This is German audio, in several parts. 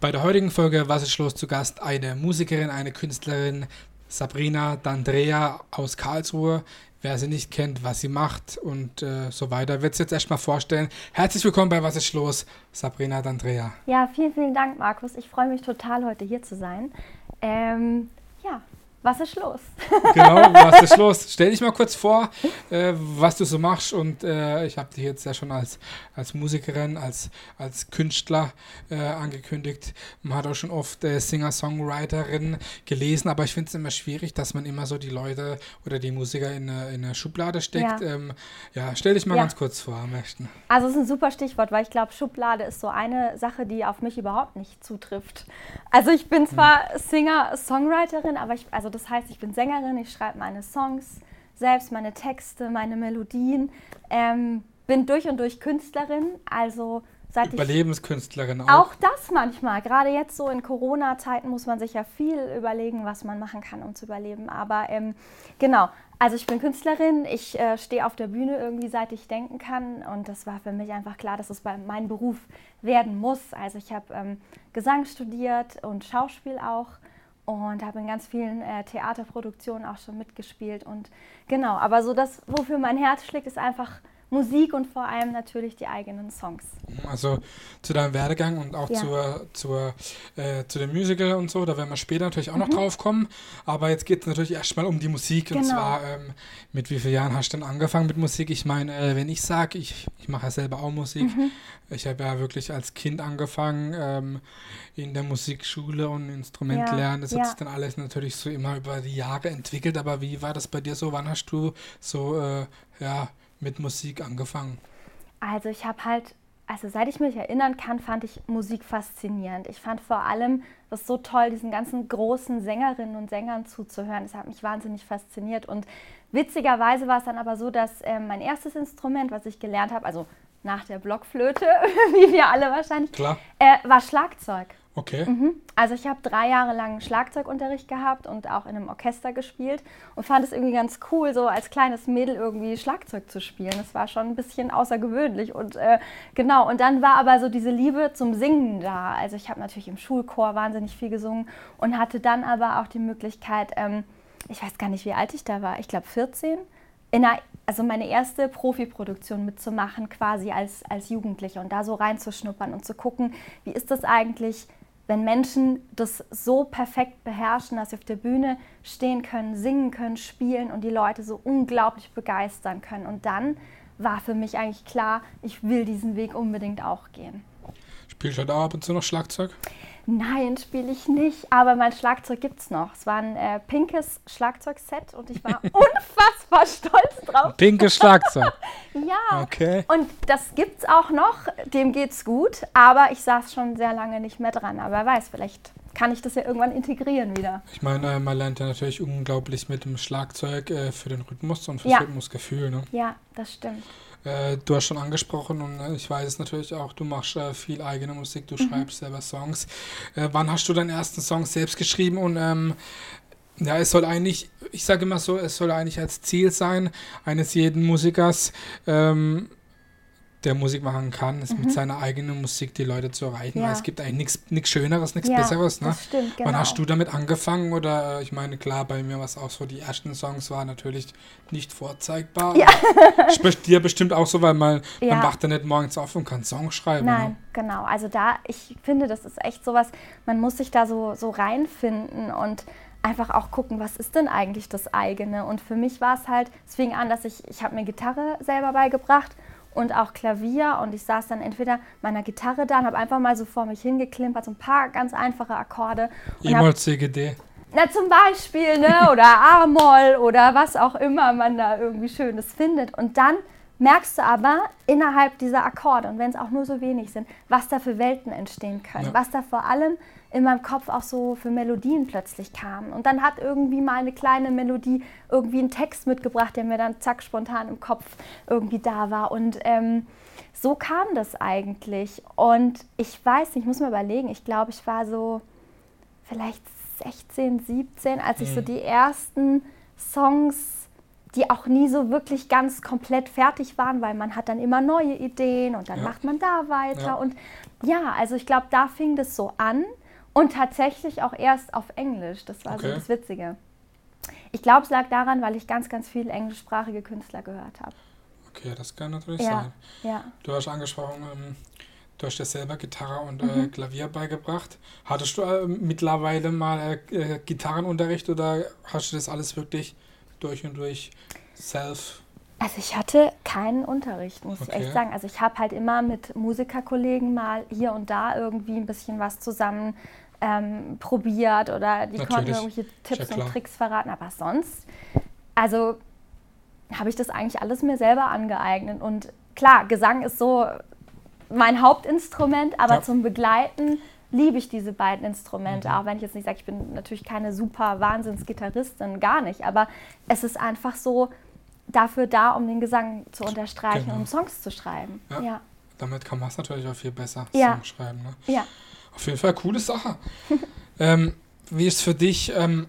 Bei der heutigen Folge Was ist los zu Gast eine Musikerin, eine Künstlerin, Sabrina D'Andrea aus Karlsruhe. Wer sie nicht kennt, was sie macht und äh, so weiter, wird sie jetzt erstmal vorstellen. Herzlich willkommen bei Was ist los, Sabrina D'Andrea. Ja, vielen, vielen Dank, Markus. Ich freue mich total, heute hier zu sein. Ähm, ja, was ist los? genau, was ist los? Stell dich mal kurz vor, äh, was du so machst. Und äh, ich habe dich jetzt ja schon als, als Musikerin, als, als Künstler äh, angekündigt. Man hat auch schon oft äh, Singer-Songwriterin gelesen, aber ich finde es immer schwierig, dass man immer so die Leute oder die Musiker in eine, in eine Schublade steckt. Ja, ähm, ja stell dich mal ja. ganz kurz vor am besten. Also es ist ein super Stichwort, weil ich glaube, Schublade ist so eine Sache, die auf mich überhaupt nicht zutrifft. Also ich bin zwar hm. Singer-Songwriterin, aber ich, also das heißt, ich bin Sängerin, ich schreibe meine Songs selbst, meine Texte, meine Melodien, ähm, bin durch und durch Künstlerin, also seit Überlebenskünstlerin auch. Auch das manchmal. Gerade jetzt so in Corona-Zeiten muss man sich ja viel überlegen, was man machen kann, um zu überleben. Aber ähm, genau, also ich bin Künstlerin, ich äh, stehe auf der Bühne irgendwie, seit ich denken kann. Und das war für mich einfach klar, dass es bei mein Beruf werden muss. Also ich habe ähm, Gesang studiert und Schauspiel auch und habe in ganz vielen äh, Theaterproduktionen auch schon mitgespielt. Und genau, aber so das, wofür mein Herz schlägt, ist einfach Musik und vor allem natürlich die eigenen Songs. Also zu deinem Werdegang und auch ja. zur, zur, äh, zu dem Musical und so, da werden wir später natürlich auch mhm. noch drauf kommen. Aber jetzt geht es natürlich erstmal um die Musik. Genau. Und zwar, ähm, mit wie vielen Jahren hast du denn angefangen mit Musik? Ich meine, äh, wenn ich sage, ich, ich mache ja selber auch Musik. Mhm. Ich habe ja wirklich als Kind angefangen ähm, in der Musikschule und Instrument ja. lernen. Das ja. hat sich dann alles natürlich so immer über die Jahre entwickelt. Aber wie war das bei dir so? Wann hast du so, äh, ja, mit Musik angefangen? Also ich habe halt, also seit ich mich erinnern kann, fand ich Musik faszinierend. Ich fand vor allem das so toll, diesen ganzen großen Sängerinnen und Sängern zuzuhören. Das hat mich wahnsinnig fasziniert. Und witzigerweise war es dann aber so, dass äh, mein erstes Instrument, was ich gelernt habe, also nach der Blockflöte, wie wir alle wahrscheinlich, äh, war Schlagzeug. Okay. Mhm. Also ich habe drei Jahre lang Schlagzeugunterricht gehabt und auch in einem Orchester gespielt und fand es irgendwie ganz cool, so als kleines Mädel irgendwie Schlagzeug zu spielen. Das war schon ein bisschen außergewöhnlich und äh, genau. Und dann war aber so diese Liebe zum Singen da. Also ich habe natürlich im Schulchor wahnsinnig viel gesungen und hatte dann aber auch die Möglichkeit, ähm, ich weiß gar nicht, wie alt ich da war, ich glaube 14, in einer, also meine erste Profiproduktion mitzumachen, quasi als, als Jugendliche und da so reinzuschnuppern und zu gucken, wie ist das eigentlich wenn Menschen das so perfekt beherrschen, dass sie auf der Bühne stehen können, singen können, spielen und die Leute so unglaublich begeistern können. Und dann war für mich eigentlich klar, ich will diesen Weg unbedingt auch gehen. Spielst du da ab und zu noch Schlagzeug? Nein, spiele ich nicht, aber mein Schlagzeug gibt es noch. Es war ein äh, pinkes Schlagzeugset und ich war unfassbar stolz drauf. Pinkes Schlagzeug? ja. Okay. Und das gibt es auch noch, dem geht's gut, aber ich saß schon sehr lange nicht mehr dran. Aber wer weiß, vielleicht kann ich das ja irgendwann integrieren wieder. Ich meine, äh, man lernt ja natürlich unglaublich mit dem Schlagzeug äh, für den Rhythmus und fürs ja. Rhythmusgefühl. Ne? Ja, das stimmt. Äh, du hast schon angesprochen und äh, ich weiß es natürlich auch, du machst äh, viel eigene Musik, du mhm. schreibst selber Songs. Äh, wann hast du deinen ersten Song selbst geschrieben und ähm, ja, es soll eigentlich, ich sage immer so, es soll eigentlich als Ziel sein eines jeden Musikers, ähm, der Musik machen kann, ist mhm. mit seiner eigenen Musik die Leute zu erreichen. Ja. Es gibt eigentlich nichts Schöneres, nichts ja, Besseres. Ne? Das stimmt, genau. Wann hast du damit angefangen? Oder äh, ich meine, klar, bei mir war es auch so, die ersten Songs waren natürlich nicht vorzeigbar. Ja. Spricht dir bestimmt auch so, weil man, ja. man wacht ja nicht morgens auf und kann Songs schreiben. Nein, ne? genau. Also da, ich finde, das ist echt sowas, man muss sich da so, so reinfinden und einfach auch gucken, was ist denn eigentlich das eigene. Und für mich war es halt, es fing an, dass ich, ich habe mir Gitarre selber beigebracht und auch Klavier und ich saß dann entweder meiner Gitarre da und habe einfach mal so vor mich hingeklimpert, so ein paar ganz einfache Akkorde. E-Moll, CGD. Na zum Beispiel, ne? oder A-Moll oder was auch immer man da irgendwie Schönes findet. Und dann merkst du aber innerhalb dieser Akkorde, und wenn es auch nur so wenig sind, was da für Welten entstehen können, ja. was da vor allem in meinem Kopf auch so für Melodien plötzlich kamen. Und dann hat irgendwie mal eine kleine Melodie irgendwie einen Text mitgebracht, der mir dann zack spontan im Kopf irgendwie da war. Und ähm, so kam das eigentlich. Und ich weiß nicht, ich muss mir überlegen, ich glaube, ich war so vielleicht 16, 17, als ich so mhm. die ersten Songs die auch nie so wirklich ganz komplett fertig waren, weil man hat dann immer neue Ideen und dann ja. macht man da weiter. Ja. Und ja, also ich glaube, da fing das so an und tatsächlich auch erst auf Englisch. Das war okay. so das Witzige. Ich glaube, es lag daran, weil ich ganz, ganz viele englischsprachige Künstler gehört habe. Okay, das kann natürlich ja. sein. Ja. Du hast angesprochen, ähm, du hast dir selber Gitarre und äh, mhm. Klavier beigebracht. Hattest du äh, mittlerweile mal äh, äh, Gitarrenunterricht oder hast du das alles wirklich durch und durch self? Also ich hatte keinen Unterricht, muss okay. ich echt sagen. Also ich habe halt immer mit Musikerkollegen mal hier und da irgendwie ein bisschen was zusammen ähm, probiert oder die Natürlich. konnten irgendwelche Tipps und Tricks verraten. Aber sonst, also habe ich das eigentlich alles mir selber angeeignet. Und klar, Gesang ist so mein Hauptinstrument, aber ja. zum Begleiten liebe ich diese beiden Instrumente, mhm. auch wenn ich jetzt nicht sage, ich bin natürlich keine super Wahnsinnsgitarristin, gar nicht, aber es ist einfach so dafür da, um den Gesang zu unterstreichen genau. um Songs zu schreiben. Ja. ja. Damit kann man es natürlich auch viel besser ja. Songs schreiben. Ne? Ja. Auf jeden Fall coole Sache. ähm, wie ist für dich ähm,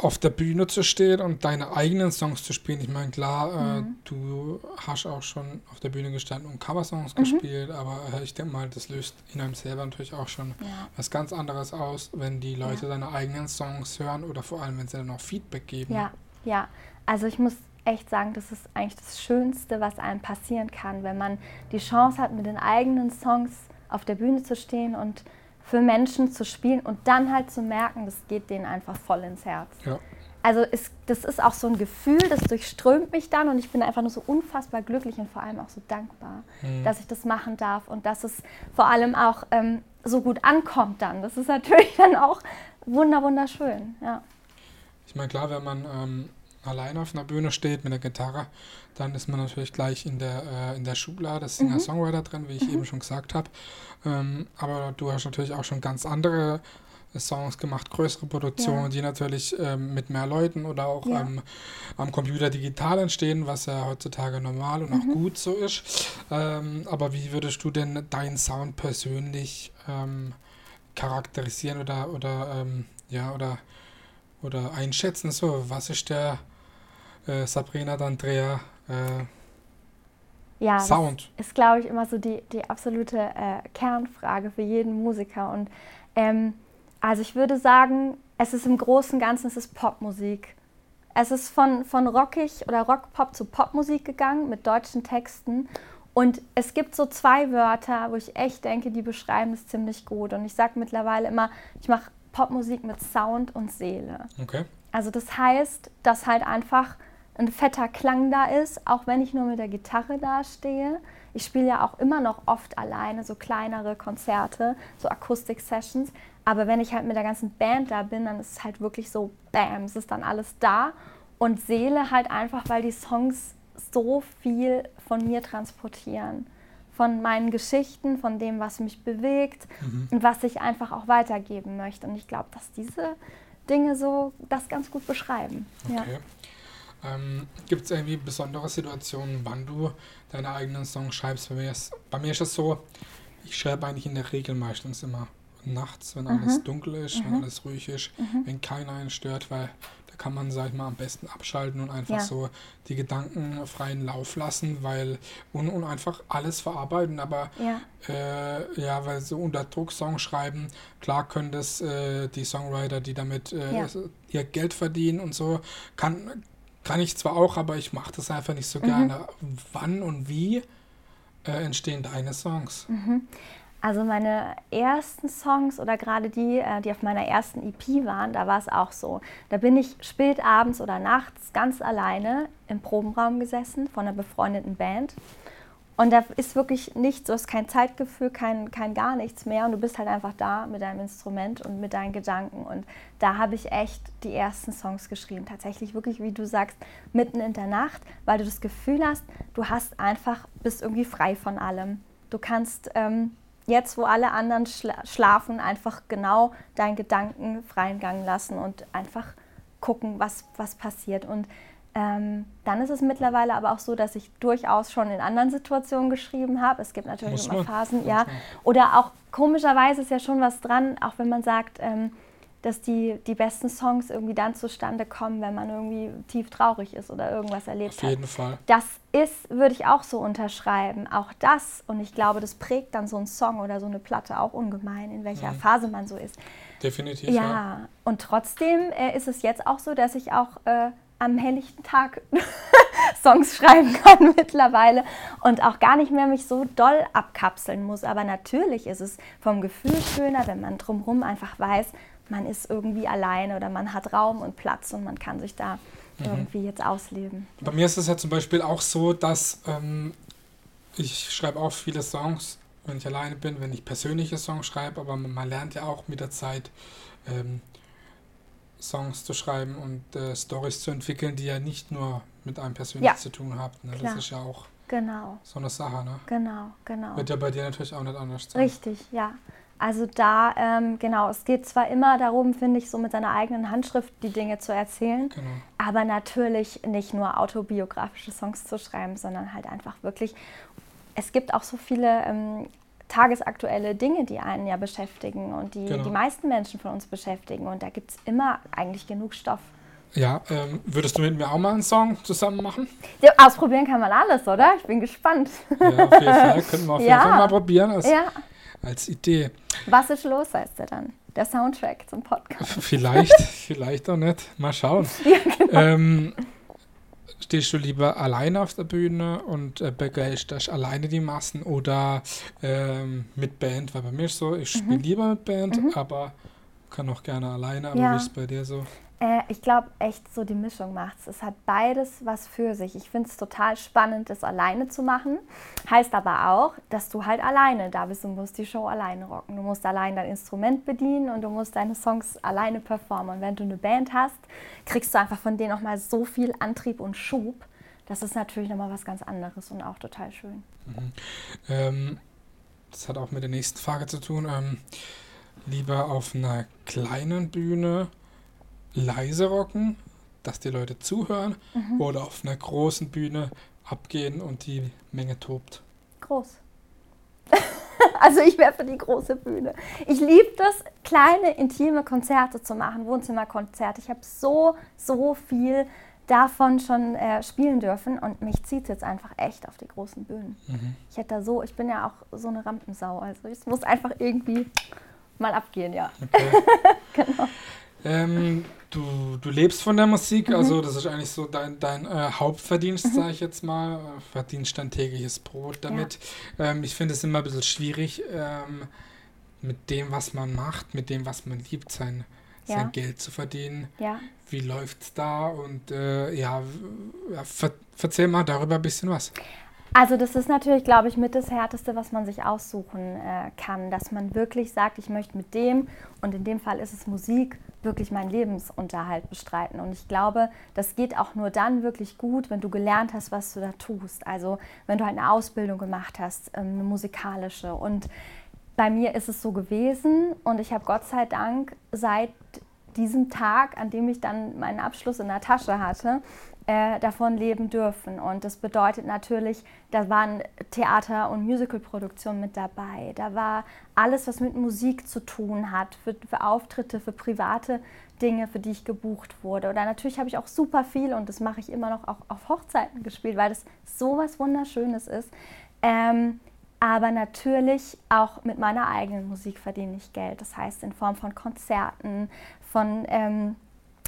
auf der Bühne zu stehen und deine eigenen Songs zu spielen. Ich meine, klar, äh, mhm. du hast auch schon auf der Bühne gestanden und Coversongs mhm. gespielt, aber äh, ich denke mal, das löst in einem selber natürlich auch schon ja. was ganz anderes aus, wenn die Leute ja. deine eigenen Songs hören oder vor allem, wenn sie dann auch Feedback geben. Ja, ja. Also ich muss echt sagen, das ist eigentlich das Schönste, was einem passieren kann, wenn man die Chance hat, mit den eigenen Songs auf der Bühne zu stehen und für Menschen zu spielen und dann halt zu merken, das geht denen einfach voll ins Herz. Ja. Also ist, das ist auch so ein Gefühl, das durchströmt mich dann und ich bin einfach nur so unfassbar glücklich und vor allem auch so dankbar, mhm. dass ich das machen darf und dass es vor allem auch ähm, so gut ankommt dann. Das ist natürlich dann auch wunder wunderschön. Ja. Ich meine, klar, wenn man ähm, alleine auf einer Bühne steht mit der Gitarre, dann ist man natürlich gleich in der, äh, in der Schublade Singer-Songwriter mhm. drin, wie ich mhm. eben schon gesagt habe. Ähm, aber du hast natürlich auch schon ganz andere Songs gemacht, größere Produktionen, ja. die natürlich ähm, mit mehr Leuten oder auch ja. ähm, am Computer digital entstehen, was ja heutzutage normal und mhm. auch gut so ist. Ähm, aber wie würdest du denn deinen Sound persönlich ähm, charakterisieren oder, oder, ähm, ja, oder, oder einschätzen? So, was ist der äh, Sabrina D'Andrea äh, ja, Sound? Das ist, glaube ich, immer so die, die absolute äh, Kernfrage für jeden Musiker. Und ähm, also ich würde sagen, es ist im Großen und Ganzen es ist Popmusik. Es ist von, von rockig oder Rockpop zu Popmusik gegangen mit deutschen Texten. Und es gibt so zwei Wörter, wo ich echt denke, die beschreiben es ziemlich gut. Und ich sage mittlerweile immer, ich mache Popmusik mit Sound und Seele. Okay. Also das heißt, dass halt einfach ein fetter Klang da ist, auch wenn ich nur mit der Gitarre dastehe. Ich spiele ja auch immer noch oft alleine so kleinere Konzerte, so Akustik-Sessions. Aber wenn ich halt mit der ganzen Band da bin, dann ist es halt wirklich so, bam, es ist dann alles da. Und Seele halt einfach, weil die Songs so viel von mir transportieren. Von meinen Geschichten, von dem, was mich bewegt mhm. und was ich einfach auch weitergeben möchte. Und ich glaube, dass diese Dinge so das ganz gut beschreiben. Okay. Ja. Ähm, Gibt es irgendwie besondere Situationen, wann du deine eigenen Songs schreibst? Bei mir, ist, bei mir ist es so, ich schreibe eigentlich in der Regel meistens immer nachts, wenn mhm. alles dunkel ist, mhm. wenn alles ruhig ist, mhm. wenn keiner einen stört, weil da kann man, sag ich mal, am besten abschalten und einfach ja. so die Gedanken freien Lauf lassen, weil und, und einfach alles verarbeiten, aber ja. Äh, ja, weil so unter Druck Song schreiben, klar können das äh, die Songwriter, die damit äh, ja. ihr Geld verdienen und so, kann, kann ich zwar auch, aber ich mache das einfach nicht so mhm. gerne. Wann und wie äh, entstehen deine Songs? Mhm. Also meine ersten Songs oder gerade die, äh, die auf meiner ersten EP waren, da war es auch so. Da bin ich spät abends oder nachts ganz alleine im Probenraum gesessen von einer befreundeten Band und da ist wirklich nichts, du hast kein Zeitgefühl, kein, kein gar nichts mehr und du bist halt einfach da mit deinem Instrument und mit deinen Gedanken. Und da habe ich echt die ersten Songs geschrieben. Tatsächlich wirklich, wie du sagst, mitten in der Nacht, weil du das Gefühl hast, du hast einfach, bist irgendwie frei von allem. Du kannst ähm, jetzt, wo alle anderen schla schlafen, einfach genau deinen Gedanken freien Gang lassen und einfach gucken, was, was passiert. Und ähm, dann ist es mittlerweile aber auch so, dass ich durchaus schon in anderen Situationen geschrieben habe. Es gibt natürlich Muss immer man. Phasen, ja. Oder auch komischerweise ist ja schon was dran, auch wenn man sagt, ähm, dass die, die besten Songs irgendwie dann zustande kommen, wenn man irgendwie tief traurig ist oder irgendwas erlebt hat. Auf jeden hat. Fall. Das ist, würde ich auch so unterschreiben. Auch das, und ich glaube, das prägt dann so einen Song oder so eine Platte auch ungemein, in welcher mhm. Phase man so ist. Definitiv. Ja, ja. und trotzdem äh, ist es jetzt auch so, dass ich auch äh, am helllichten Tag Songs schreiben kann mittlerweile und auch gar nicht mehr mich so doll abkapseln muss. Aber natürlich ist es vom Gefühl schöner, wenn man drumherum einfach weiß, man ist irgendwie alleine oder man hat Raum und Platz und man kann sich da mhm. irgendwie jetzt ausleben. Bei mir ist es ja zum Beispiel auch so, dass ähm, ich schreibe auch viele Songs, wenn ich alleine bin, wenn ich persönliche Songs schreibe, aber man lernt ja auch mit der Zeit ähm, Songs zu schreiben und äh, Stories zu entwickeln, die ja nicht nur mit einem persönlich ja. zu tun haben. Ne? Das ist ja auch genau. so eine Sache. Ne? Genau, genau. Wird ja bei dir natürlich auch nicht anders sein. Richtig, ja. Also da, ähm, genau, es geht zwar immer darum, finde ich, so mit seiner eigenen Handschrift die Dinge zu erzählen, genau. aber natürlich nicht nur autobiografische Songs zu schreiben, sondern halt einfach wirklich, es gibt auch so viele ähm, tagesaktuelle Dinge, die einen ja beschäftigen und die genau. die meisten Menschen von uns beschäftigen und da gibt es immer eigentlich genug Stoff. Ja, ähm, würdest du mit mir auch mal einen Song zusammen machen? Ja, ausprobieren kann man alles, oder? Ich bin gespannt. Ja, auf jeden Fall. Könnten wir auf jeden Fall mal probieren. Als, ja als Idee. Was ist los, heißt der dann? Der Soundtrack zum Podcast. Vielleicht, vielleicht auch nicht. Mal schauen. Ja, genau. ähm, stehst du lieber alleine auf der Bühne und äh, begeisterst alleine die Massen oder ähm, mit Band? Weil bei mir ist so, ich spiele mhm. lieber mit Band, mhm. aber kann auch gerne alleine. Aber ja. wie ist es bei dir so? Äh, ich glaube echt so die Mischung macht es. Es hat beides was für sich. Ich finde es total spannend, das alleine zu machen. Heißt aber auch, dass du halt alleine da bist und musst die Show alleine rocken. Du musst allein dein Instrument bedienen und du musst deine Songs alleine performen. Und wenn du eine Band hast, kriegst du einfach von denen nochmal so viel Antrieb und Schub. Das ist natürlich nochmal was ganz anderes und auch total schön. Mhm. Ähm, das hat auch mit der nächsten Frage zu tun. Ähm, lieber auf einer kleinen Bühne leise rocken, dass die Leute zuhören mhm. oder auf einer großen Bühne abgehen und die Menge tobt? Groß. also ich wäre für die große Bühne. Ich liebe das, kleine, intime Konzerte zu machen, Wohnzimmerkonzerte. Ich habe so, so viel davon schon äh, spielen dürfen und mich zieht es jetzt einfach echt auf die großen Bühnen. Mhm. Ich hätte da so, ich bin ja auch so eine Rampensau, also es muss einfach irgendwie mal abgehen, ja. Okay. genau. Ähm, du, du lebst von der Musik, mhm. also das ist eigentlich so dein, dein äh, Hauptverdienst, mhm. sage ich jetzt mal. Verdienst dein tägliches Brot damit. Ja. Ähm, ich finde es immer ein bisschen schwierig, ähm, mit dem, was man macht, mit dem, was man liebt, sein, ja. sein Geld zu verdienen. Ja. Wie läuft es da? Und äh, ja, ver erzähl mal darüber ein bisschen was. Also das ist natürlich, glaube ich, mit das Härteste, was man sich aussuchen äh, kann, dass man wirklich sagt, ich möchte mit dem, und in dem Fall ist es Musik, wirklich meinen Lebensunterhalt bestreiten. Und ich glaube, das geht auch nur dann wirklich gut, wenn du gelernt hast, was du da tust. Also wenn du halt eine Ausbildung gemacht hast, ähm, eine musikalische. Und bei mir ist es so gewesen und ich habe Gott sei Dank seit diesem Tag, an dem ich dann meinen Abschluss in der Tasche hatte, äh, davon leben dürfen. Und das bedeutet natürlich, da waren Theater- und Musicalproduktionen mit dabei. Da war alles, was mit Musik zu tun hat, für, für Auftritte, für private Dinge, für die ich gebucht wurde. Oder natürlich habe ich auch super viel und das mache ich immer noch auch auf Hochzeiten gespielt, weil das so was Wunderschönes ist. Ähm, aber natürlich auch mit meiner eigenen Musik verdiene ich Geld. Das heißt in Form von Konzerten, von ähm,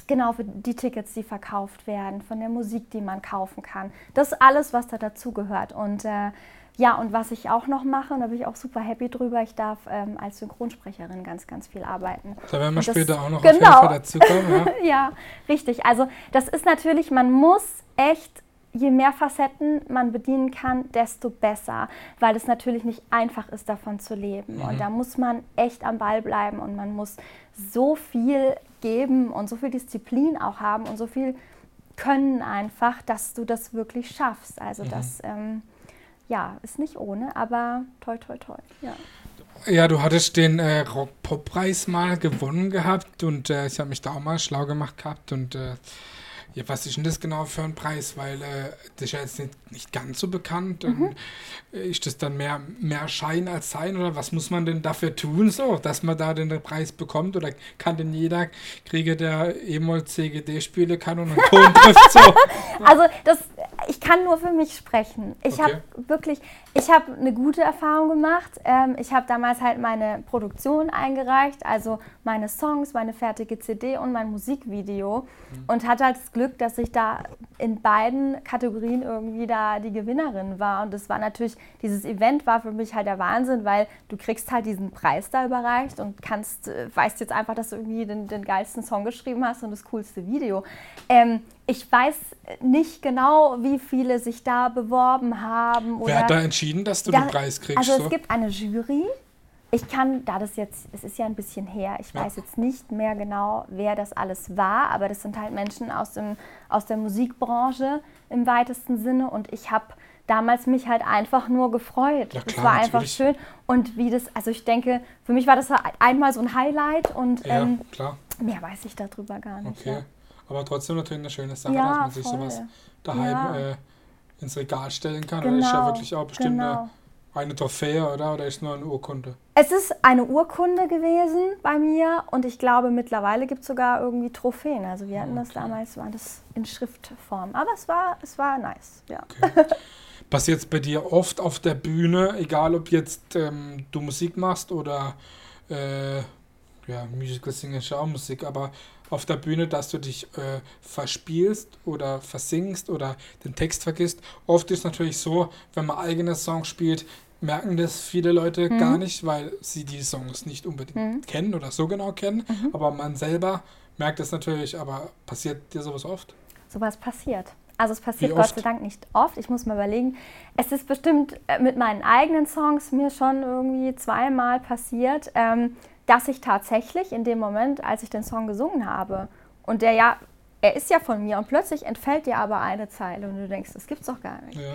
Genau, für die Tickets, die verkauft werden, von der Musik, die man kaufen kann. Das ist alles, was da dazugehört. Und äh, ja, und was ich auch noch mache, und da bin ich auch super happy drüber, ich darf ähm, als Synchronsprecherin ganz, ganz viel arbeiten. Da werden wir später auch noch genau. auf dazu kommen. Ja. ja, richtig. Also das ist natürlich, man muss echt je mehr Facetten man bedienen kann, desto besser, weil es natürlich nicht einfach ist, davon zu leben. Mhm. Und da muss man echt am Ball bleiben und man muss so viel geben und so viel Disziplin auch haben und so viel können einfach, dass du das wirklich schaffst. Also mhm. das ähm, ja, ist nicht ohne, aber toi toi toi. Ja. Ja, du hattest den äh, Rock-Pop-Preis mal gewonnen gehabt und äh, ich habe mich da auch mal schlau gemacht gehabt und äh, Ja, was ist denn das genau für ein Preis? Weil äh, das ist ja jetzt nicht, nicht ganz so bekannt. Mhm. Ist das dann mehr, mehr Schein als Sein oder was muss man denn dafür tun, so, dass man da den Preis bekommt? Oder kann denn jeder Krieger, der E-Moll CGD spielen kann und einen Ton trifft so? Also das, ich kann nur für mich sprechen. Ich okay. habe wirklich, ich habe eine gute Erfahrung gemacht. Ähm, ich habe damals halt meine Produktion eingereicht, also meine Songs, meine fertige CD und mein Musikvideo mhm. und hatte halt das Glück, dass ich da in beiden Kategorien irgendwie da die Gewinnerin war. Und das war natürlich, dieses Event war für mich halt der Wahnsinn, weil du kriegst halt diesen Preis da überreicht und kannst, äh, weißt jetzt einfach, dass du irgendwie den, den geilsten Song geschrieben hast und das coolste Video. Ähm, ich weiß nicht genau, wie viele sich da beworben haben. Wer hat da entschieden, dass du da, den Preis kriegst? Also so? es gibt eine Jury. Ich kann, da das jetzt, es ist ja ein bisschen her, ich ja. weiß jetzt nicht mehr genau, wer das alles war, aber das sind halt Menschen aus, dem, aus der Musikbranche im weitesten Sinne und ich habe damals mich halt einfach nur gefreut. Ja, klar, war einfach natürlich. schön. Und wie das, also ich denke, für mich war das einmal so ein Highlight und ja, ähm, mehr weiß ich darüber gar nicht. Okay. Ja. Aber trotzdem natürlich eine schöne Sache, dass man sich voll. sowas daheim äh, ins Regal stellen kann. Genau, ist ja genau, wirklich auch bestimmt genau. eine, eine Trophäe, oder? Oder ist es nur eine Urkunde? Es ist eine Urkunde gewesen bei mir und ich glaube, mittlerweile gibt es sogar irgendwie Trophäen. Also wir hatten okay. das damals, war das in Schriftform. Aber es war, es war nice, ja. Okay. Passiert es bei dir oft auf der Bühne, egal ob jetzt ähm, du Musik machst oder äh, ja, Musical Singen ist ja auch Musik, aber auf der Bühne, dass du dich äh, verspielst oder versingst oder den Text vergisst. Oft ist es natürlich so, wenn man eigene Songs spielt, merken das viele Leute mhm. gar nicht, weil sie die Songs nicht unbedingt mhm. kennen oder so genau kennen. Mhm. Aber man selber merkt es natürlich. Aber passiert dir sowas oft? Sowas passiert. Also es passiert Gott sei Dank nicht oft. Ich muss mal überlegen. Es ist bestimmt äh, mit meinen eigenen Songs mir schon irgendwie zweimal passiert. Ähm, dass ich tatsächlich in dem Moment, als ich den Song gesungen habe, und der ja, er ist ja von mir, und plötzlich entfällt dir aber eine Zeile und du denkst, das gibt's doch gar nicht. Ja.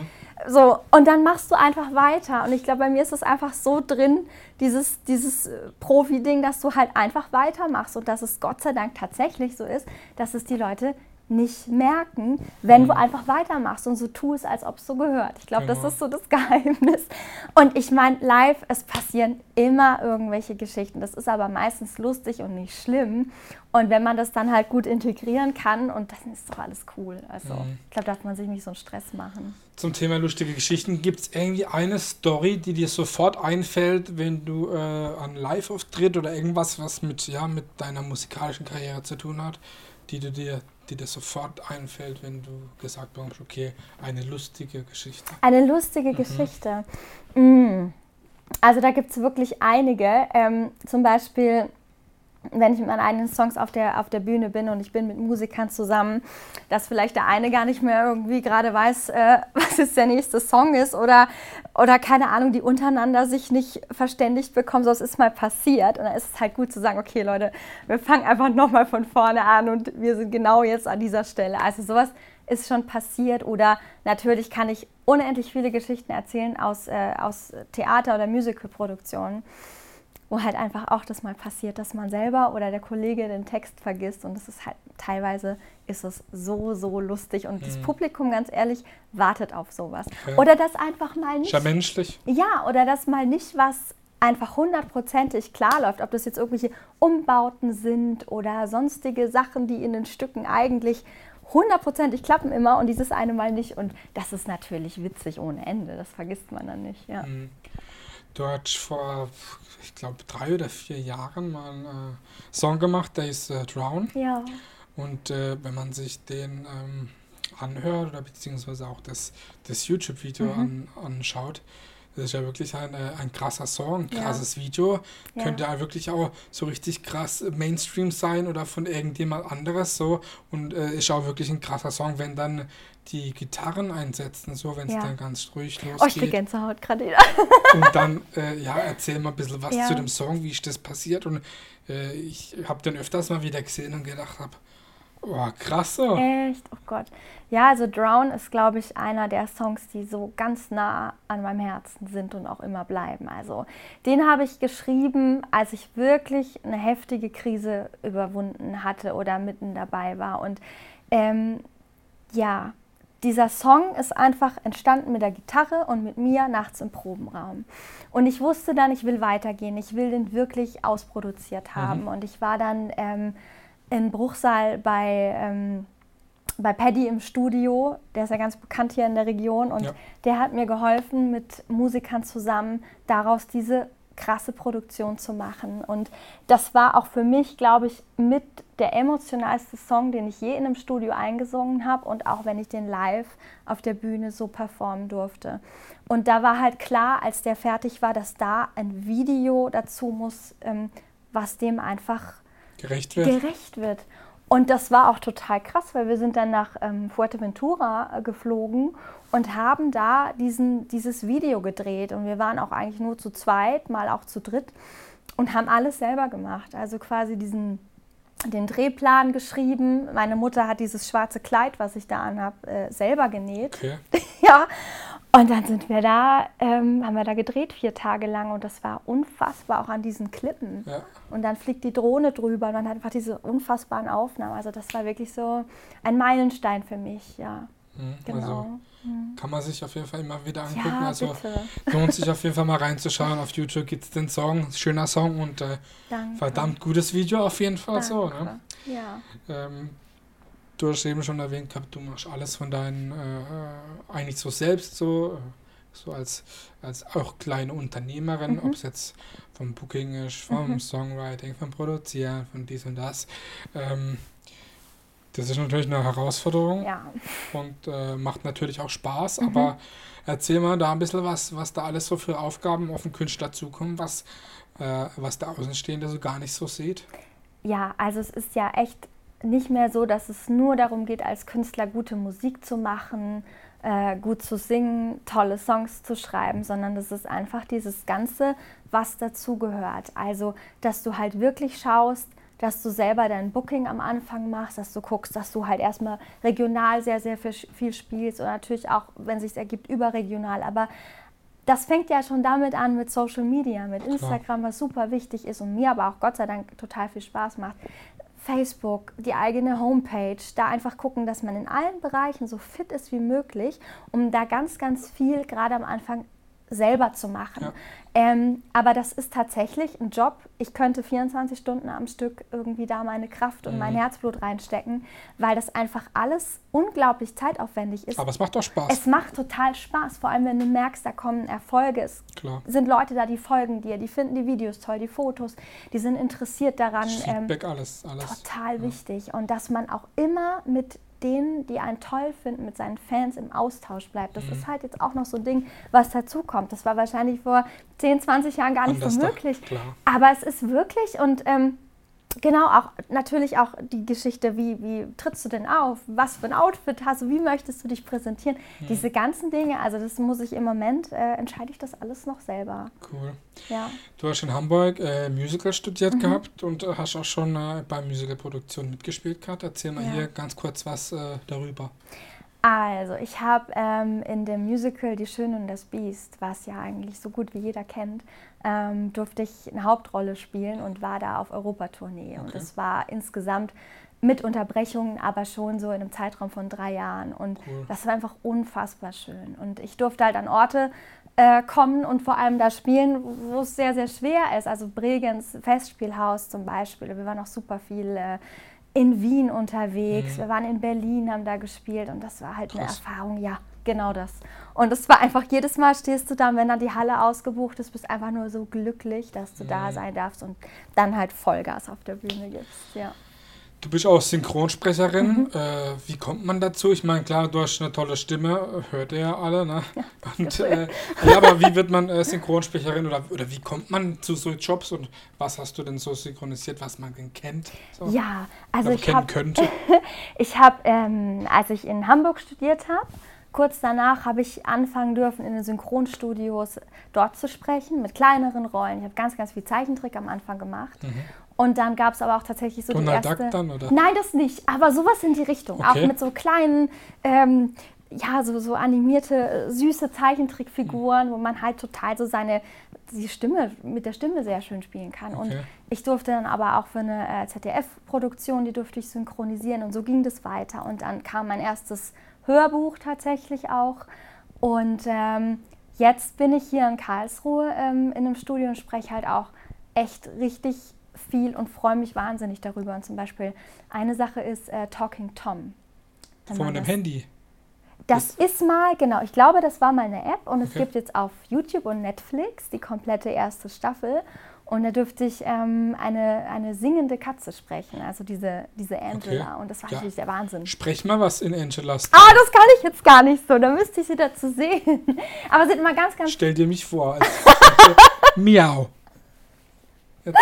So, und dann machst du einfach weiter. Und ich glaube, bei mir ist es einfach so drin, dieses, dieses äh, Profi-Ding, dass du halt einfach weitermachst und dass es Gott sei Dank tatsächlich so ist, dass es die Leute nicht merken, wenn mhm. du einfach weitermachst und so tust, als ob es so gehört. Ich glaube, genau. das ist so das Geheimnis. Und ich meine, live, es passieren immer irgendwelche Geschichten. Das ist aber meistens lustig und nicht schlimm. Und wenn man das dann halt gut integrieren kann, und dann ist doch alles cool. Also, mhm. ich glaube, darf man sich nicht so einen Stress machen. Zum Thema lustige Geschichten, gibt es irgendwie eine Story, die dir sofort einfällt, wenn du äh, an Live-Auftritt oder irgendwas, was mit, ja, mit deiner musikalischen Karriere zu tun hat, die du dir die dir sofort einfällt, wenn du gesagt bekommst, okay, eine lustige Geschichte? Eine lustige mhm. Geschichte. Mm. Also da gibt es wirklich einige. Ähm, zum Beispiel wenn ich mit meinen eigenen Songs auf der, auf der Bühne bin und ich bin mit Musikern zusammen, dass vielleicht der eine gar nicht mehr irgendwie gerade weiß, äh, was jetzt der nächste Song ist oder, oder keine Ahnung, die untereinander sich nicht verständigt bekommen. So, es ist mal passiert und dann ist es halt gut zu sagen, okay Leute, wir fangen einfach nochmal von vorne an und wir sind genau jetzt an dieser Stelle. Also sowas ist schon passiert oder natürlich kann ich unendlich viele Geschichten erzählen aus, äh, aus Theater- oder Musicalproduktionen wo halt einfach auch das mal passiert, dass man selber oder der Kollege den Text vergisst und das ist halt teilweise ist es so, so lustig und mhm. das Publikum, ganz ehrlich, wartet auf sowas. Okay. Oder das einfach mal nicht. Ja menschlich. Ja, oder dass mal nicht was einfach hundertprozentig klar läuft, ob das jetzt irgendwelche Umbauten sind oder sonstige Sachen, die in den Stücken eigentlich hundertprozentig klappen immer und dieses eine Mal nicht. Und das ist natürlich witzig ohne Ende. Das vergisst man dann nicht. Ja. Mhm. Du hast vor, ich glaube, drei oder vier Jahren mal einen äh, Song gemacht, der ist äh, Drown. Ja. Und äh, wenn man sich den ähm, anhört oder beziehungsweise auch das, das YouTube-Video mhm. an, anschaut, das ist ja wirklich ein, äh, ein krasser Song, ein krasses ja. Video. Ja. Könnte ja wirklich auch so richtig krass Mainstream sein oder von irgendjemand anderes so. Und äh, ist auch wirklich ein krasser Song, wenn dann die Gitarren einsetzen, so wenn es ja. dann ganz ruhig losgeht. Oh, ich krieg Gänsehaut gerade wieder. und dann, äh, ja, erzähl mal ein bisschen was zu dem Song, wie ist das passiert. Und äh, ich habe den öfters mal wieder gesehen und gedacht habe, oh, krass so. Echt? Oh Gott. Ja, also Drown ist, glaube ich, einer der Songs, die so ganz nah an meinem Herzen sind und auch immer bleiben. Also den habe ich geschrieben, als ich wirklich eine heftige Krise überwunden hatte oder mitten dabei war. Und ähm, ja, dieser Song ist einfach entstanden mit der Gitarre und mit mir nachts im Probenraum. Und ich wusste dann, ich will weitergehen, ich will den wirklich ausproduziert mhm. haben. Mhm. Und ich war dann ähm, in Bruchsal bei, ähm, bei Paddy im Studio, der ist ja ganz bekannt hier in der Region. Und ja. der hat mir geholfen, mit Musikern zusammen daraus diese krasse Produktion zu machen. Und das war auch für mich, glaube ich, mit der emotionalste Song, den ich je in einem Studio eingesungen habe und auch wenn ich den live auf der Bühne so performen durfte. Und da war halt klar, als der fertig war, dass da ein Video dazu muss, ähm, was dem einfach gerecht wird. gerecht wird. Und das war auch total krass, weil wir sind dann nach ähm, Fuerteventura äh, geflogen und haben da diesen, dieses Video gedreht. Und wir waren auch eigentlich nur zu zweit, mal auch zu dritt und haben alles selber gemacht. Also quasi diesen, den Drehplan geschrieben. Meine Mutter hat dieses schwarze Kleid, was ich da anhabe, äh, selber genäht. Okay. ja. Und dann sind wir da, ähm, haben wir da gedreht vier Tage lang und das war unfassbar, auch an diesen Klippen. Ja. Und dann fliegt die Drohne drüber und man hat einfach diese unfassbaren Aufnahmen. Also das war wirklich so ein Meilenstein für mich, ja. Mhm, genau. Also mhm. kann man sich auf jeden Fall immer wieder angucken. Ja, also bitte. lohnt sich auf jeden Fall mal reinzuschauen. Auf YouTube gibt es den Song, schöner Song und äh, verdammt gutes Video auf jeden Fall Danke. so. Ne? Ja. Ähm, du hast eben schon erwähnt gehabt, du machst alles von deinen äh, äh eigentlich so selbst so, äh, so als, als auch kleine Unternehmerin, mhm. ob es jetzt vom Booking ist, vom mhm. Songwriting, vom Produzieren, von dies und das. Ähm, das ist natürlich eine Herausforderung ja. und äh, macht natürlich auch Spaß, mhm. aber erzähl mal da ein bisschen was, was da alles so für Aufgaben auf den Künstler zukommen, was, äh, was der Außenstehende so gar nicht so sieht. Ja, also es ist ja echt nicht mehr so, dass es nur darum geht, als Künstler gute Musik zu machen, äh, gut zu singen, tolle Songs zu schreiben, sondern das ist einfach dieses Ganze, was dazugehört. Also, dass du halt wirklich schaust, dass du selber dein Booking am Anfang machst, dass du guckst, dass du halt erstmal regional sehr, sehr viel spielst und natürlich auch, wenn es sich ergibt, überregional. Aber das fängt ja schon damit an mit Social Media, mit Instagram, was super wichtig ist und mir aber auch Gott sei Dank total viel Spaß macht. Facebook, die eigene Homepage, da einfach gucken, dass man in allen Bereichen so fit ist wie möglich, um da ganz, ganz viel gerade am Anfang selber zu machen. Ja. Ähm, aber das ist tatsächlich ein Job. Ich könnte 24 Stunden am Stück irgendwie da meine Kraft und mhm. mein Herzblut reinstecken, weil das einfach alles unglaublich zeitaufwendig ist. Aber es macht doch Spaß. Es macht total Spaß, vor allem wenn du merkst, da kommen Erfolge. Es Klar. sind Leute da, die folgen dir, die finden die Videos toll, die Fotos, die sind interessiert daran. Feedback, ähm, alles, alles. Total ja. wichtig. Und dass man auch immer mit denen, die einen toll finden, mit seinen Fans im Austausch bleibt. Das mhm. ist halt jetzt auch noch so ein Ding, was dazu kommt. Das war wahrscheinlich vor 10, 20 Jahren gar nicht so möglich. Doch, Aber es ist wirklich und ähm, Genau, auch natürlich auch die Geschichte, wie, wie trittst du denn auf? Was für ein Outfit hast du? Wie möchtest du dich präsentieren? Hm. Diese ganzen Dinge, also das muss ich im Moment, äh, entscheide ich das alles noch selber. Cool. Ja. Du hast in Hamburg äh, Musical studiert mhm. gehabt und hast auch schon äh, bei Musicalproduktionen mitgespielt gehabt. Erzähl mal ja. hier ganz kurz was äh, darüber. Also, ich habe ähm, in dem Musical Die Schöne und das Biest, was ja eigentlich so gut wie jeder kennt, ähm, durfte ich eine Hauptrolle spielen und war da auf Europatournee. Okay. Und es war insgesamt mit Unterbrechungen, aber schon so in einem Zeitraum von drei Jahren. Und cool. das war einfach unfassbar schön. Und ich durfte halt an Orte äh, kommen und vor allem da spielen, wo es sehr, sehr schwer ist. Also Bregenz Festspielhaus zum Beispiel. Wir waren auch super viel äh, in Wien unterwegs. Mhm. Wir waren in Berlin, haben da gespielt und das war halt Krass. eine Erfahrung, ja, genau das. Und es war einfach, jedes Mal stehst du da, und wenn dann die Halle ausgebucht ist, bist einfach nur so glücklich, dass du mhm. da sein darfst und dann halt Vollgas auf der Bühne gibst, ja. Du bist auch Synchronsprecherin. Mhm. Äh, wie kommt man dazu? Ich meine, klar, du hast eine tolle Stimme, hört ihr ja alle, ne? Ja, und, äh, ja aber wie wird man äh, Synchronsprecherin oder, oder wie kommt man zu so Jobs und was hast du denn so synchronisiert, was man denn kennt? So? Ja, also ich habe, ich habe, ähm, als ich in Hamburg studiert habe, Kurz danach habe ich anfangen dürfen, in den Synchronstudios dort zu sprechen, mit kleineren Rollen. Ich habe ganz, ganz viel Zeichentrick am Anfang gemacht. Mhm. Und dann gab es aber auch tatsächlich so Donald die erste... Duck dann, oder? Nein, das nicht. Aber sowas in die Richtung. Okay. Auch mit so kleinen, ähm, ja, so, so animierte, süße Zeichentrickfiguren, mhm. wo man halt total so seine die Stimme, mit der Stimme sehr schön spielen kann. Okay. Und ich durfte dann aber auch für eine äh, ZDF-Produktion, die durfte ich synchronisieren und so ging das weiter. Und dann kam mein erstes Hörbuch tatsächlich auch. Und ähm, jetzt bin ich hier in Karlsruhe ähm, in einem Studio und spreche halt auch echt richtig viel und freue mich wahnsinnig darüber. Und zum Beispiel eine Sache ist äh, Talking Tom. Von dem Handy. Das ist, ist mal, genau, ich glaube, das war mal eine App und okay. es gibt jetzt auf YouTube und Netflix die komplette erste Staffel. Und da dürfte ich ähm, eine, eine singende Katze sprechen, also diese, diese Angela. Okay. Und das war ja. natürlich der Wahnsinn. Sprech mal was in Angelas. Ah, das kann ich jetzt gar nicht so. Da müsste ich sie dazu sehen. Aber sind immer ganz, ganz. Stell dir mich vor. Als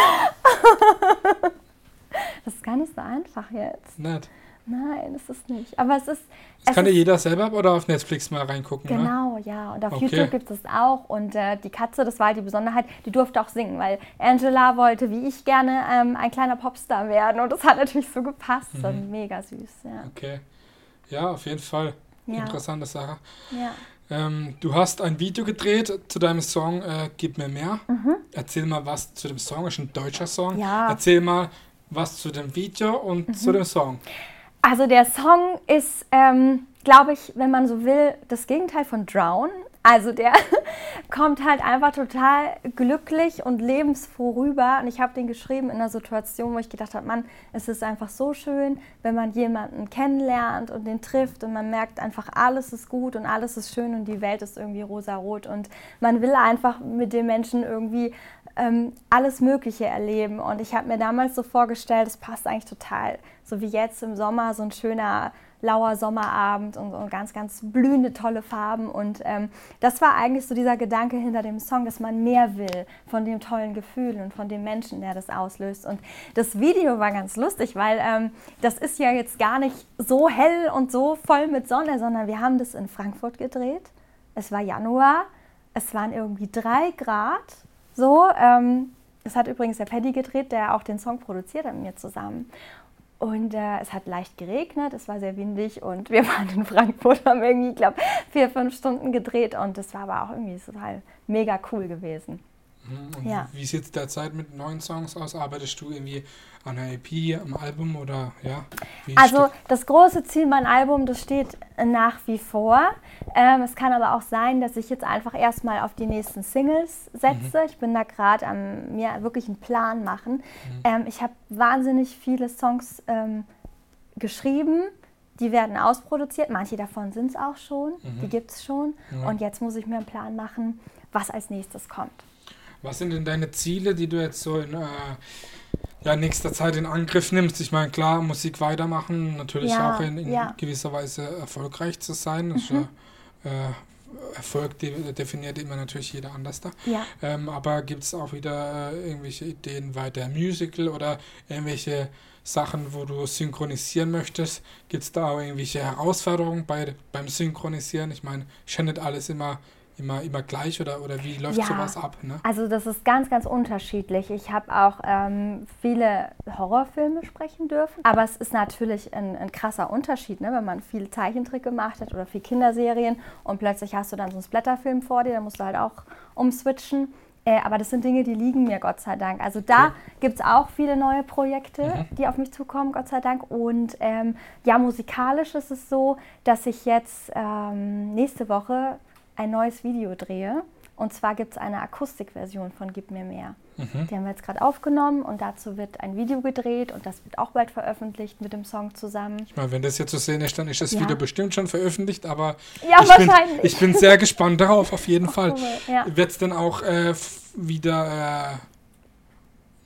Das ist gar nicht so einfach jetzt. Nicht. Nein, das ist nicht. Aber es ist. Das kann ja jeder selber oder auf Netflix mal reingucken. Ne? Genau, ne? ja. Und auf okay. YouTube gibt es auch. Und äh, die Katze, das war halt die Besonderheit, die durfte auch singen, weil Angela wollte, wie ich gerne, ähm, ein kleiner Popstar werden. Und das hat natürlich so gepasst. Mhm. So mega süß, ja. Okay. Ja, auf jeden Fall. Ja. Interessante Sache. Ja. Ähm, du hast ein Video gedreht zu deinem Song äh, Gib mir mehr. Mhm. Erzähl mal was zu dem Song. Das ist ein deutscher Song. Ja. Erzähl mal was zu dem Video und mhm. zu dem Song. Also der Song ist, ähm, glaube ich, wenn man so will, das Gegenteil von Drown. Also der kommt halt einfach total glücklich und lebensfroh rüber. Und ich habe den geschrieben in einer Situation, wo ich gedacht habe, Mann, es ist einfach so schön, wenn man jemanden kennenlernt und den trifft und man merkt einfach, alles ist gut und alles ist schön und die Welt ist irgendwie rosarot. Und man will einfach mit den Menschen irgendwie ähm, alles Mögliche erleben. Und ich habe mir damals so vorgestellt, es passt eigentlich total, so wie jetzt im Sommer, so ein schöner lauer Sommerabend und, und ganz, ganz blühende, tolle Farben. Und ähm, das war eigentlich so dieser Gedanke hinter dem Song, dass man mehr will von dem tollen Gefühl und von dem Menschen, der das auslöst. Und das Video war ganz lustig, weil ähm, das ist ja jetzt gar nicht so hell und so voll mit Sonne, sondern wir haben das in Frankfurt gedreht. Es war Januar, es waren irgendwie drei Grad so, ähm, das hat übrigens der Paddy gedreht, der auch den Song produziert hat mit mir zusammen. Und äh, es hat leicht geregnet, es war sehr windig und wir waren in Frankfurt, haben irgendwie, ich glaube, vier, fünf Stunden gedreht und das war aber auch irgendwie total mega cool gewesen. Mhm. Und ja. Wie sieht es derzeit mit neuen Songs aus? Arbeitest du irgendwie an einer EP, am Album oder ja? Also das große Ziel mein Album, das steht nach wie vor. Ähm, es kann aber auch sein, dass ich jetzt einfach erstmal auf die nächsten Singles setze. Mhm. Ich bin da gerade am mir wirklich einen Plan machen. Mhm. Ähm, ich habe wahnsinnig viele Songs ähm, geschrieben. Die werden ausproduziert. Manche davon sind es auch schon. Mhm. Die gibt es schon. Und jetzt muss ich mir einen Plan machen, was als nächstes kommt. Was sind denn deine Ziele, die du jetzt so in äh, ja, nächster Zeit in Angriff nimmst? Ich meine, klar, Musik weitermachen, natürlich ja, auch in, in ja. gewisser Weise erfolgreich zu sein. Das mhm. ja, äh, Erfolg definiert immer natürlich jeder anders da. Ja. Ähm, aber gibt es auch wieder äh, irgendwelche Ideen weiter Musical oder irgendwelche Sachen, wo du synchronisieren möchtest? Gibt es da auch irgendwelche Herausforderungen bei, beim Synchronisieren? Ich meine, ich nicht alles immer immer, immer gleich oder, oder wie läuft ja, sowas ab? Ne? Also das ist ganz, ganz unterschiedlich. Ich habe auch ähm, viele Horrorfilme sprechen dürfen, aber es ist natürlich ein, ein krasser Unterschied, ne? wenn man viel Zeichentrick gemacht hat oder viel Kinderserien und plötzlich hast du dann so einen Splatterfilm vor dir, da musst du halt auch umswitchen. Äh, aber das sind Dinge, die liegen mir, Gott sei Dank. Also da okay. gibt es auch viele neue Projekte, mhm. die auf mich zukommen, Gott sei Dank. Und ähm, ja, musikalisch ist es so, dass ich jetzt ähm, nächste Woche ein neues Video drehe. Und zwar gibt es eine Akustikversion von Gib mir mehr. Mhm. Die haben wir jetzt gerade aufgenommen und dazu wird ein Video gedreht und das wird auch bald veröffentlicht mit dem Song zusammen. Ich meine, wenn das jetzt zu sehen ist, dann ist das ja. Video bestimmt schon veröffentlicht, aber ja, ich, wahrscheinlich. Bin, ich bin sehr gespannt darauf, auf jeden Fall. Cool. Ja. Wird es dann auch äh, wieder äh,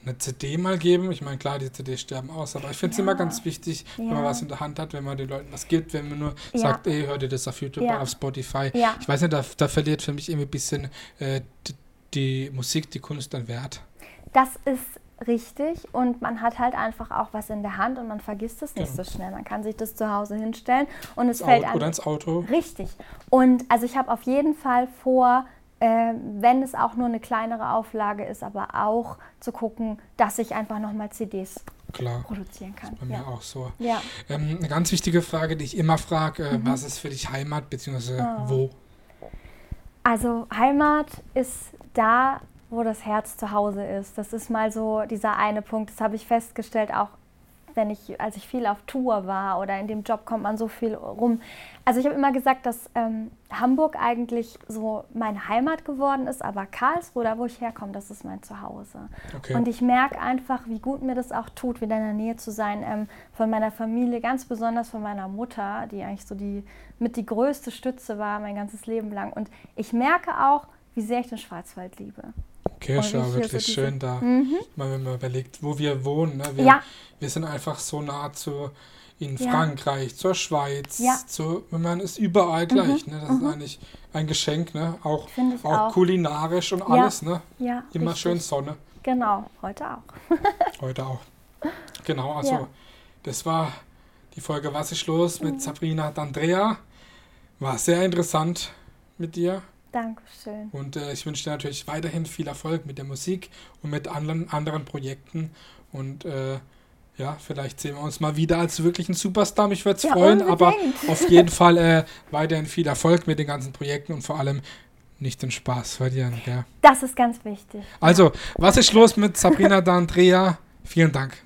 eine CD mal geben. Ich meine, klar, die CDs sterben aus, aber ich finde es ja. immer ganz wichtig, wenn man was in der Hand hat, wenn man den Leuten was gibt, wenn man nur ja. sagt, ey, hör dir das auf YouTube ja. auf Spotify. Ich weiß nicht, da, da, verliert für mich irgendwie ein bisschen äh, die, die Musik, die Kunst an Wert. Das ist richtig und man hat halt einfach auch was in der Hand und man vergisst es nicht ja. so schnell. Man kann sich das zu Hause hinstellen und es das fällt Auto, Oder ins Auto. Richtig. Und also ich habe auf jeden Fall vor, äh, wenn es auch nur eine kleinere Auflage ist, aber auch zu gucken, dass ich einfach nochmal CDs Klar, produzieren kann. Das ist bei ja. mir auch so. Ja. Ähm, eine ganz wichtige Frage, die ich immer frage, äh, mhm. was ist für dich Heimat, beziehungsweise oh. wo? Also Heimat ist da, wo das Herz zu Hause ist. Das ist mal so dieser eine Punkt. Das habe ich festgestellt, auch wenn ich, als ich viel auf Tour war oder in dem Job kommt man so viel rum. Also ich habe immer gesagt, dass ähm, Hamburg eigentlich so meine Heimat geworden ist, aber Karlsruhe, da wo ich herkomme, das ist mein Zuhause. Okay. Und ich merke einfach, wie gut mir das auch tut, wieder in der Nähe zu sein ähm, von meiner Familie, ganz besonders von meiner Mutter, die eigentlich so die mit die größte Stütze war mein ganzes Leben lang. Und ich merke auch, wie sehr ich den Schwarzwald liebe. Kirche, wirklich so schön da. Mhm. Mal, wenn man überlegt, wo wir wohnen. Ne? Wir, ja. wir sind einfach so nah zu in ja. Frankreich, zur Schweiz, ja. zu, man ist überall gleich. Mhm. Ne? Das mhm. ist eigentlich ein Geschenk, ne? auch, auch, auch, kulinarisch und alles. Ne? Immer richtig. schön Sonne. Genau, heute auch. heute auch. Genau, also das war die Folge Was ist los mit mhm. Sabrina und Andrea. War sehr interessant mit dir. Dankeschön. Und äh, ich wünsche dir natürlich weiterhin viel Erfolg mit der Musik und mit anderen, anderen Projekten. Und äh, ja, vielleicht sehen wir uns mal wieder als wirklichen Superstar. Mich würde es ja, freuen, unbedingt. aber auf jeden Fall äh, weiterhin viel Erfolg mit den ganzen Projekten und vor allem nicht den Spaß verlieren. Ja. Das ist ganz wichtig. Also, was ist los mit Sabrina D'Andrea? Vielen Dank.